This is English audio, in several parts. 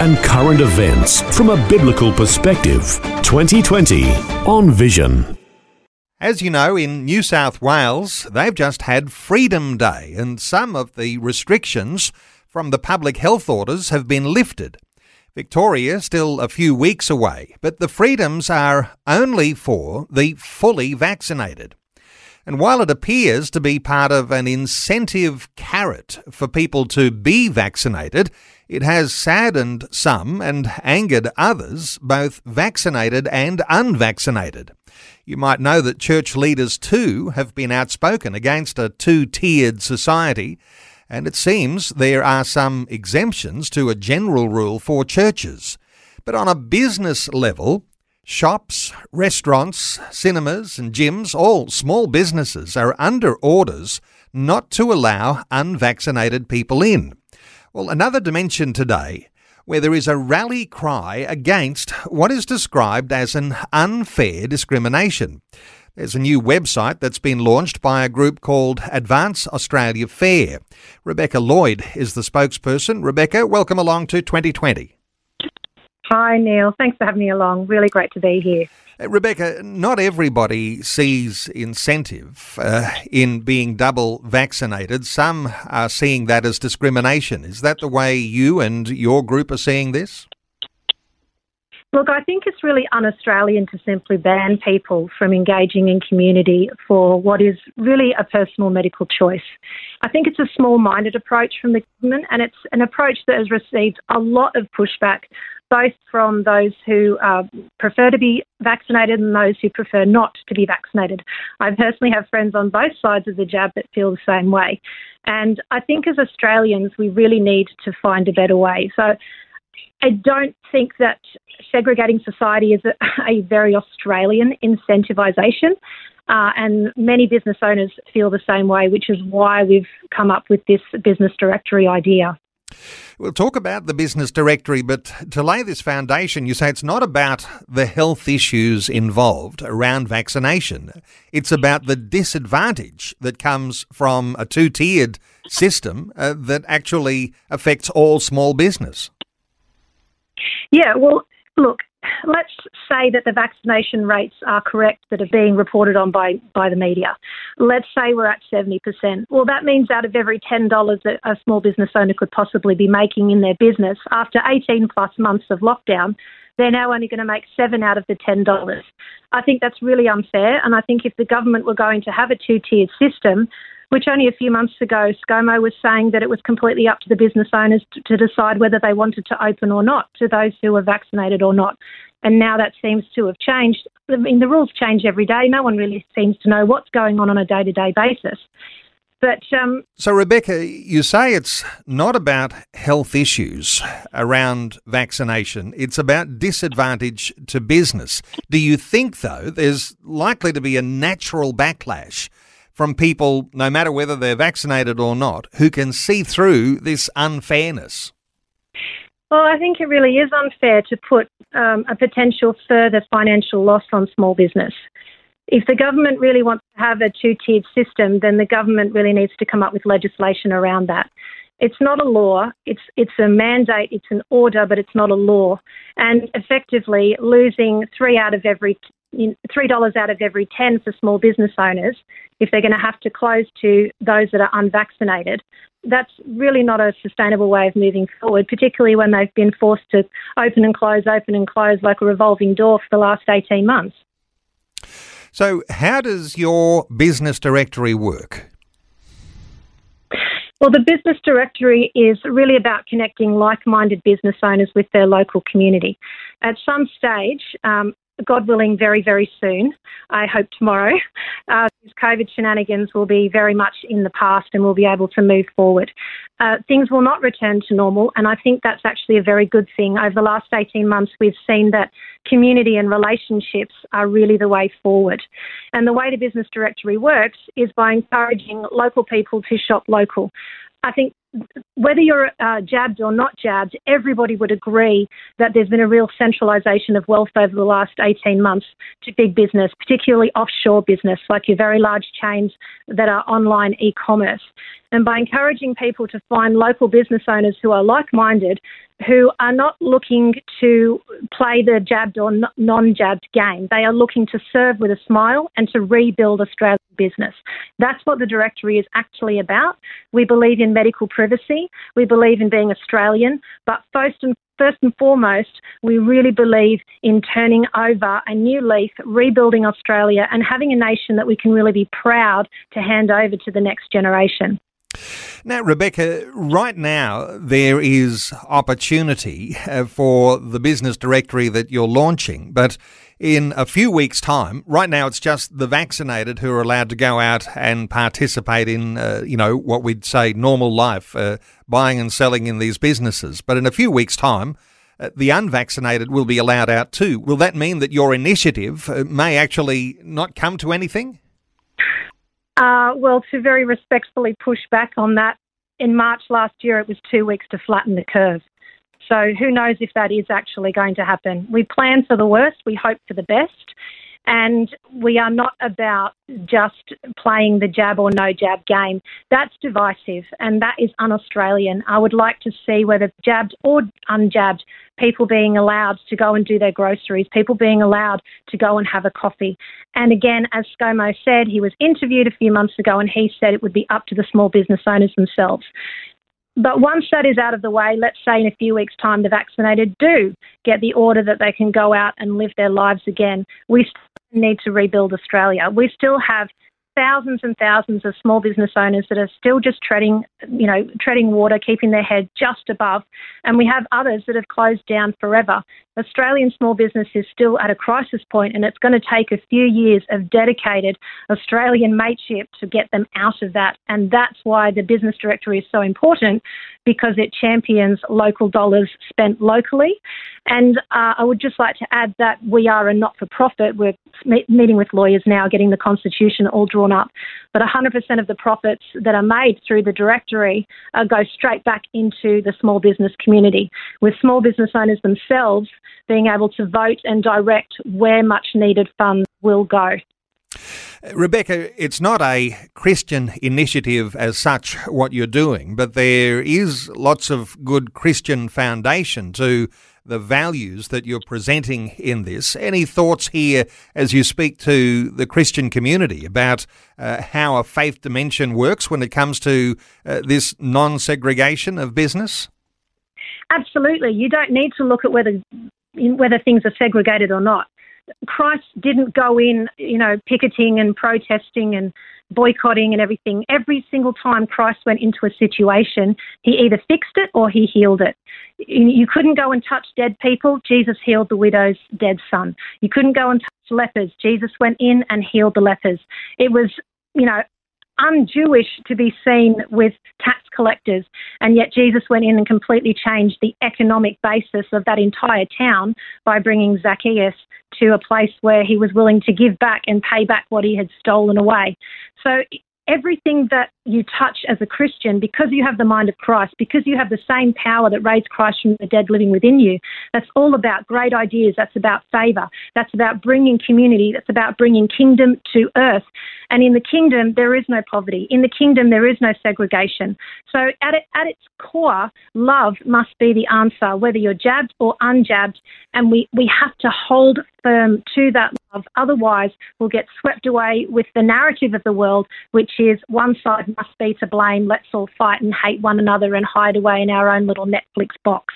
and current events from a biblical perspective. 2020 on Vision. As you know, in New South Wales, they've just had Freedom Day, and some of the restrictions from the public health orders have been lifted. Victoria still a few weeks away, but the freedoms are only for the fully vaccinated. And while it appears to be part of an incentive carrot for people to be vaccinated, it has saddened some and angered others, both vaccinated and unvaccinated. You might know that church leaders too have been outspoken against a two tiered society, and it seems there are some exemptions to a general rule for churches. But on a business level, Shops, restaurants, cinemas, and gyms, all small businesses, are under orders not to allow unvaccinated people in. Well, another dimension today where there is a rally cry against what is described as an unfair discrimination. There's a new website that's been launched by a group called Advance Australia Fair. Rebecca Lloyd is the spokesperson. Rebecca, welcome along to 2020. Hi, Neil. Thanks for having me along. Really great to be here. Uh, Rebecca, not everybody sees incentive uh, in being double vaccinated. Some are seeing that as discrimination. Is that the way you and your group are seeing this? Look, I think it's really un Australian to simply ban people from engaging in community for what is really a personal medical choice. I think it's a small minded approach from the government, and it's an approach that has received a lot of pushback both from those who uh, prefer to be vaccinated and those who prefer not to be vaccinated. I personally have friends on both sides of the jab that feel the same way. And I think as Australians, we really need to find a better way. So I don't think that segregating society is a, a very Australian incentivisation. Uh, and many business owners feel the same way, which is why we've come up with this business directory idea. We'll talk about the business directory, but to lay this foundation, you say it's not about the health issues involved around vaccination. It's about the disadvantage that comes from a two tiered system uh, that actually affects all small business. Yeah, well, look, let's say that the vaccination rates are correct that are being reported on by, by the media. Let's say we're at 70%. Well, that means out of every $10 that a small business owner could possibly be making in their business, after 18 plus months of lockdown, they're now only going to make seven out of the $10. I think that's really unfair. And I think if the government were going to have a two tiered system, which only a few months ago ScoMo was saying that it was completely up to the business owners to, to decide whether they wanted to open or not to those who were vaccinated or not. And now that seems to have changed. I mean, the rules change every day. No one really seems to know what's going on on a day to day basis. But um, so, Rebecca, you say it's not about health issues around vaccination. It's about disadvantage to business. Do you think, though, there's likely to be a natural backlash from people, no matter whether they're vaccinated or not, who can see through this unfairness? Well, I think it really is unfair to put um, a potential further financial loss on small business. If the government really wants to have a two tiered system, then the government really needs to come up with legislation around that. It's not a law, it's, it's a mandate, it's an order, but it's not a law. And effectively, losing three out of every three dollars out of every ten for small business owners if they're going to have to close to those that are unvaccinated. That's really not a sustainable way of moving forward, particularly when they've been forced to open and close, open and close like a revolving door for the last 18 months. So, how does your business directory work? Well, the business directory is really about connecting like minded business owners with their local community. At some stage, um, God willing, very, very soon. I hope tomorrow. Uh, these COVID shenanigans will be very much in the past and we'll be able to move forward. Uh, things will not return to normal, and I think that's actually a very good thing. Over the last 18 months, we've seen that community and relationships are really the way forward. And the way the business directory works is by encouraging local people to shop local. I think whether you're uh, jabbed or not jabbed, everybody would agree that there's been a real centralisation of wealth over the last 18 months to big business, particularly offshore business, like your very large chains that are online e commerce. And by encouraging people to find local business owners who are like minded, who are not looking to play the jabbed or non jabbed game, they are looking to serve with a smile and to rebuild Australian business. That's what the directory is actually about. We believe in medical privacy, we believe in being Australian, but first and First and foremost, we really believe in turning over a new leaf, rebuilding Australia, and having a nation that we can really be proud to hand over to the next generation. Now, Rebecca, right now there is opportunity uh, for the business directory that you're launching, but in a few weeks' time, right now it's just the vaccinated who are allowed to go out and participate in, uh, you know, what we'd say normal life, uh, buying and selling in these businesses. But in a few weeks' time, uh, the unvaccinated will be allowed out too. Will that mean that your initiative uh, may actually not come to anything? Uh, well, to very respectfully push back on that, in March last year it was two weeks to flatten the curve. So who knows if that is actually going to happen. We plan for the worst, we hope for the best. And we are not about just playing the jab or no jab game. That's divisive and that is un Australian. I would like to see whether jabbed or unjabbed, people being allowed to go and do their groceries, people being allowed to go and have a coffee. And again, as ScoMo said, he was interviewed a few months ago and he said it would be up to the small business owners themselves. But once that is out of the way, let's say in a few weeks' time the vaccinated do get the order that they can go out and live their lives again, we still need to rebuild Australia. We still have thousands and thousands of small business owners that are still just treading, you know, treading water, keeping their head just above, and we have others that have closed down forever. Australian small business is still at a crisis point, and it's going to take a few years of dedicated Australian mateship to get them out of that. And that's why the business directory is so important because it champions local dollars spent locally. And uh, I would just like to add that we are a not for profit. We're meeting with lawyers now, getting the constitution all drawn up. But 100% of the profits that are made through the directory uh, go straight back into the small business community, with small business owners themselves being able to vote and direct where much needed funds will go. Rebecca, it's not a Christian initiative as such, what you're doing, but there is lots of good Christian foundation to the values that you're presenting in this. Any thoughts here as you speak to the Christian community about uh, how a faith dimension works when it comes to uh, this non segregation of business? Absolutely. You don't need to look at whether whether things are segregated or not. Christ didn't go in, you know, picketing and protesting and boycotting and everything. Every single time Christ went into a situation, he either fixed it or he healed it. You couldn't go and touch dead people. Jesus healed the widow's dead son. You couldn't go and touch lepers. Jesus went in and healed the lepers. It was, you know, un-Jewish to be seen with tax collectors, and yet Jesus went in and completely changed the economic basis of that entire town by bringing Zacchaeus to a place where he was willing to give back and pay back what he had stolen away. So everything that you touch as a Christian, because you have the mind of Christ, because you have the same power that raised Christ from the dead living within you, that's all about great ideas. That's about favour. That's about bringing community. That's about bringing kingdom to earth. And in the kingdom, there is no poverty. In the kingdom, there is no segregation. So at, it, at its core, love must be the answer, whether you're jabbed or unjabbed. And we, we have to hold firm to that love. Otherwise, we'll get swept away with the narrative of the world, which is one side must be to blame. Let's all fight and hate one another and hide away in our own little Netflix box.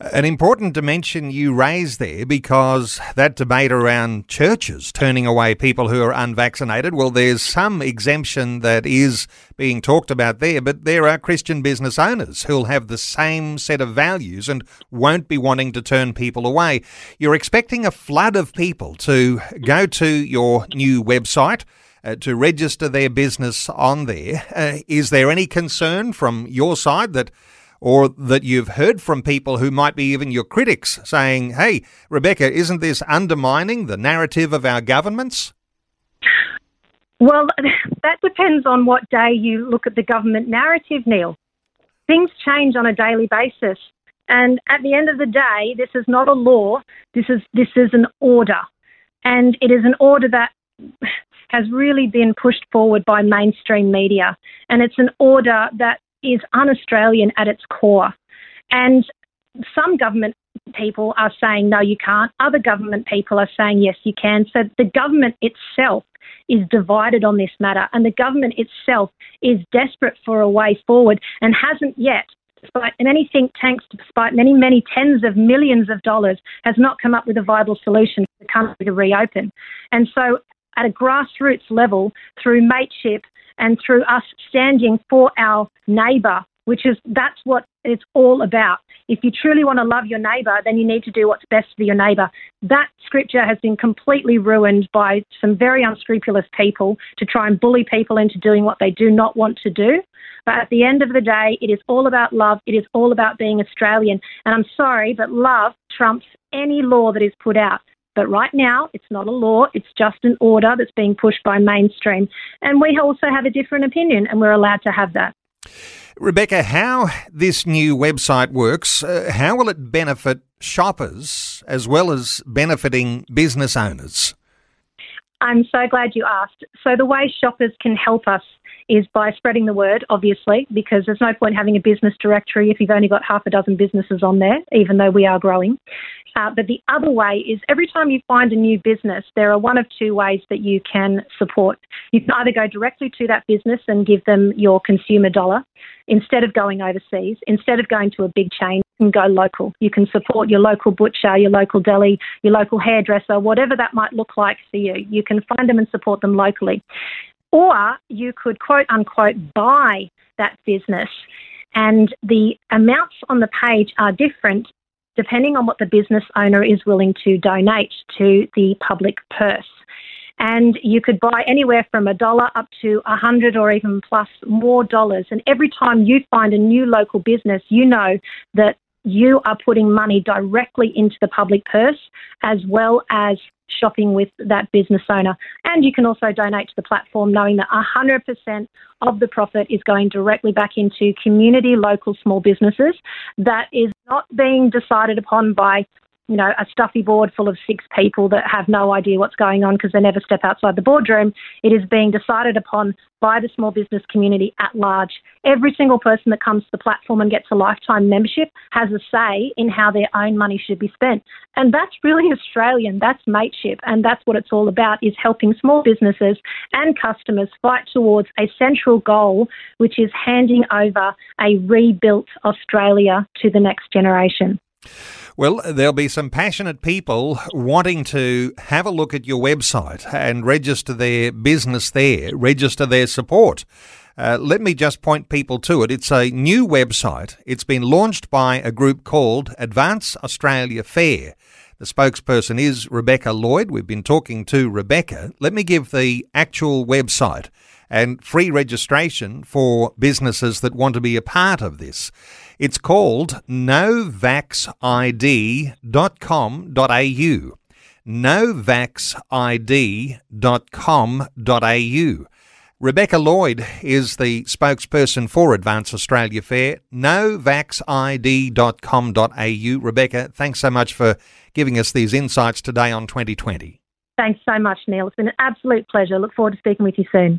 An important dimension you raise there because that debate around churches turning away people who are unvaccinated, well, there's some exemption that is being talked about there, but there are Christian business owners who'll have the same set of values and won't be wanting to turn people away. You're expecting a flood of people to go to your new website. Uh, to register their business on there. Uh, is there any concern from your side that or that you've heard from people who might be even your critics saying, hey, Rebecca, isn't this undermining the narrative of our governments? Well, that depends on what day you look at the government narrative, Neil. Things change on a daily basis. And at the end of the day, this is not a law, this is, this is an order. And it is an order that has really been pushed forward by mainstream media. And it's an order that is un Australian at its core. And some government people are saying, no, you can't. Other government people are saying, yes, you can. So the government itself is divided on this matter, and the government itself is desperate for a way forward and hasn't yet. Despite many think tanks, despite many, many tens of millions of dollars, has not come up with a viable solution for the country to reopen. And so, at a grassroots level, through mateship and through us standing for our neighbour, which is that's what it's all about. If you truly want to love your neighbour, then you need to do what's best for your neighbour. That scripture has been completely ruined by some very unscrupulous people to try and bully people into doing what they do not want to do. But at the end of the day, it is all about love. It is all about being Australian. And I'm sorry, but love trumps any law that is put out. But right now, it's not a law, it's just an order that's being pushed by mainstream. And we also have a different opinion, and we're allowed to have that. Rebecca, how this new website works, uh, how will it benefit shoppers as well as benefiting business owners? I'm so glad you asked. So, the way shoppers can help us is by spreading the word, obviously, because there's no point having a business directory if you've only got half a dozen businesses on there, even though we are growing. Uh, but the other way is every time you find a new business, there are one of two ways that you can support. You can either go directly to that business and give them your consumer dollar instead of going overseas, instead of going to a big chain, and go local. You can support your local butcher, your local deli, your local hairdresser, whatever that might look like for you. You can find them and support them locally. Or you could quote unquote buy that business. And the amounts on the page are different depending on what the business owner is willing to donate to the public purse. And you could buy anywhere from a dollar up to a hundred or even plus more dollars. And every time you find a new local business, you know that you are putting money directly into the public purse as well as shopping with that business owner. And you can also donate to the platform knowing that 100% of the profit is going directly back into community, local small businesses. That is not being decided upon by you know, a stuffy board full of six people that have no idea what's going on because they never step outside the boardroom. It is being decided upon by the small business community at large. Every single person that comes to the platform and gets a lifetime membership has a say in how their own money should be spent. And that's really Australian. That's mateship. And that's what it's all about is helping small businesses and customers fight towards a central goal, which is handing over a rebuilt Australia to the next generation. Well, there'll be some passionate people wanting to have a look at your website and register their business there, register their support. Uh, let me just point people to it. It's a new website. It's been launched by a group called Advance Australia Fair. The spokesperson is Rebecca Lloyd. We've been talking to Rebecca. Let me give the actual website and free registration for businesses that want to be a part of this. It's called novaxid.com.au. novaxid.com.au. Rebecca Lloyd is the spokesperson for Advance Australia Fair. novaxid.com.au. Rebecca, thanks so much for giving us these insights today on 2020. Thanks so much, Neil. It's been an absolute pleasure. Look forward to speaking with you soon.